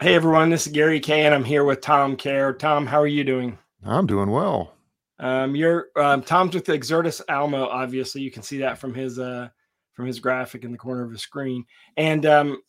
Hey everyone, this is Gary Kayye, and I'm here with Tom Kehr. Tom, how are you doing? I'm doing well. Um, you're um, Tom's with Exertis Almo. Obviously, you can see that from his uh, from his graphic in the corner of the screen. And um,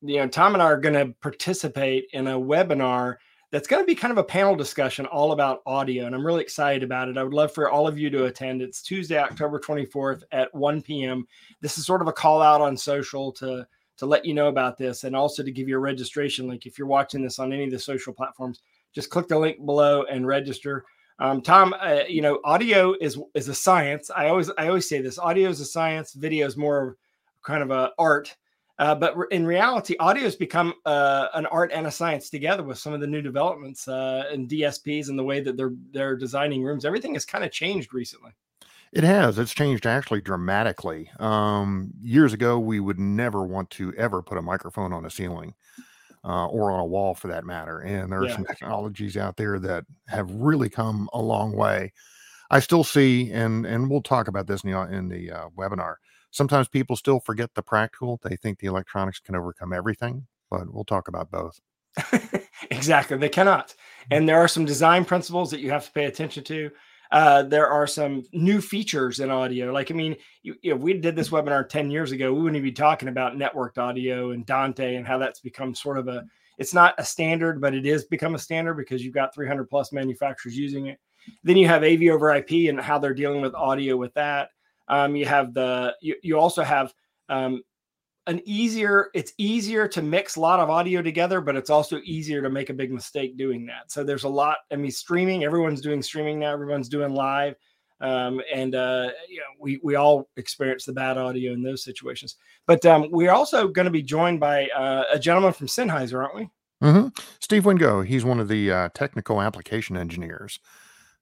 you know, Tom and I are going to participate in a webinar that's going to be kind of a panel discussion all about audio, and I'm really excited about it. I would love for all of you to attend. It's Tuesday, October 24th at 1 p.m. This is sort of a call out on social to to let you know about this, and also to give you a registration link. If you're watching this on any of the social platforms, just click the link below and register. Um, Tom, uh, you know, audio is is a science. I always I always say this: audio is a science, video is more kind of a art. Uh, but in reality, audio has become uh, an art and a science together with some of the new developments uh, in DSPs and the way that they're they're designing rooms. Everything has kind of changed recently. It has. It's changed actually dramatically. Um, years ago, we would never want to ever put a microphone on a ceiling uh, or on a wall for that matter. And there are yeah. some technologies out there that have really come a long way. I still see, and and we'll talk about this in the, in the uh, webinar. Sometimes people still forget the practical. They think the electronics can overcome everything, but we'll talk about both. exactly, they cannot. And there are some design principles that you have to pay attention to. Uh, there are some new features in audio. Like, I mean, you, if we did this webinar 10 years ago, we wouldn't be talking about networked audio and Dante and how that's become sort of a, it's not a standard, but it is become a standard because you've got 300 plus manufacturers using it. Then you have AV over IP and how they're dealing with audio with that. Um, you have the, you, you also have um, an easier it's easier to mix a lot of audio together but it's also easier to make a big mistake doing that. So there's a lot i mean streaming everyone's doing streaming now everyone's doing live um, and uh, you know, we we all experience the bad audio in those situations. But um, we're also going to be joined by uh, a gentleman from Sennheiser aren't we? Mm-hmm. steve wingo he's one of the uh, technical application engineers.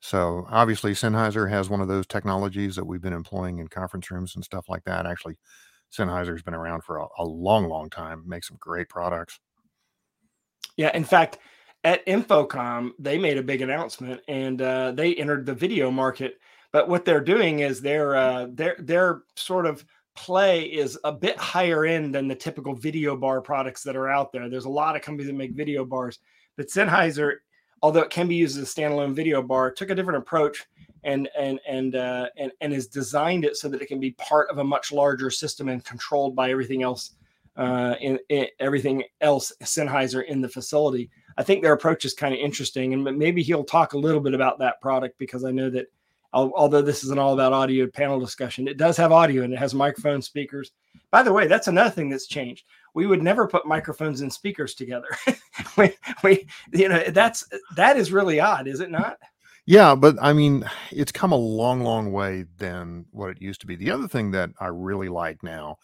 So obviously Sennheiser has one of those technologies that we've been employing in conference rooms and stuff like that actually Sennheiser's been around for a, a long, long time. Makes some great products. Yeah, in fact, at InfoComm, they made a big announcement and uh, they entered the video market. But what they're doing is their uh, their their sort of play is a bit higher end than the typical video bar products that are out there. There's a lot of companies that make video bars, but Sennheiser, although it can be used as a standalone video bar, took a different approach and and and uh, and and has designed it so that it can be part of a much larger system and controlled by everything else uh, in, in everything else Sennheiser in the facility. I think their approach is kind of interesting, and maybe he'll talk a little bit about that product because I know that although this isn't all about audio panel discussion, it does have audio and it has microphone speakers. By the way, that's another thing that's changed. We would never put microphones and speakers together. we, we, you know, that's that is really odd, is it not? Yeah, but I mean, it's come a long, long way than what it used to be. The other thing that I really like now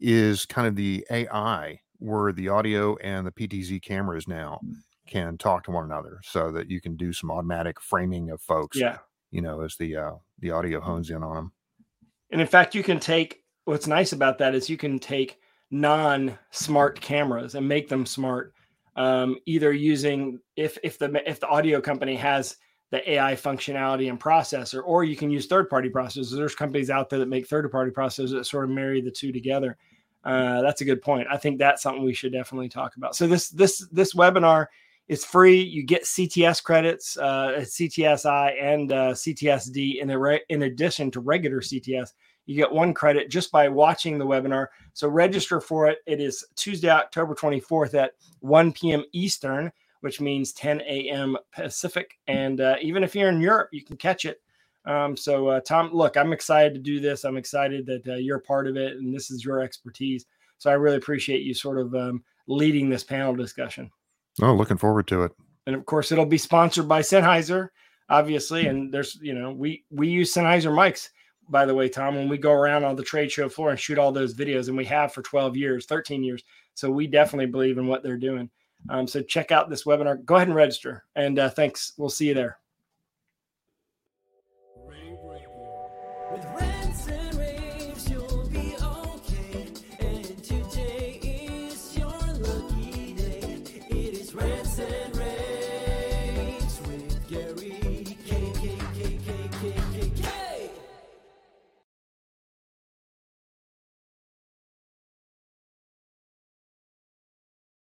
is kind of the AI, where the audio and the PTZ cameras now mm. can talk to one another, so that you can do some automatic framing of folks. Yeah, you know, as the uh, the audio hones in on them. And in fact, you can take what's nice about that is you can take non-smart cameras and make them smart. Um, either using if if the if the audio company has the AI functionality and processor, or you can use third party processors. There's companies out there that make third party processors that sort of marry the two together. Uh, that's a good point. I think that's something we should definitely talk about. So this this this webinar is free. You get CTS credits, uh, CTSI and uh, CTSD in, re- in addition to regular CTS. You get one credit just by watching the webinar. So register for it. It is Tuesday, October 24th at 1 p.m. Eastern which means 10 a.m. Pacific. And uh, even if you're in Europe, you can catch it. Um, so, uh, Tom, look, I'm excited to do this. I'm excited that uh, you're part of it and this is your expertise. So, I really appreciate you sort of um, leading this panel discussion. Oh, looking forward to it. And of course, it'll be sponsored by Sennheiser, obviously. And there's, you know, we we use Sennheiser mics, by the way, Tom, when we go around on the trade show floor and shoot all those videos, and we have for 12 years, 13 years. So we definitely believe in what they're doing. Um, so check out this webinar. Go ahead and register. And uh, thanks. We'll see you there.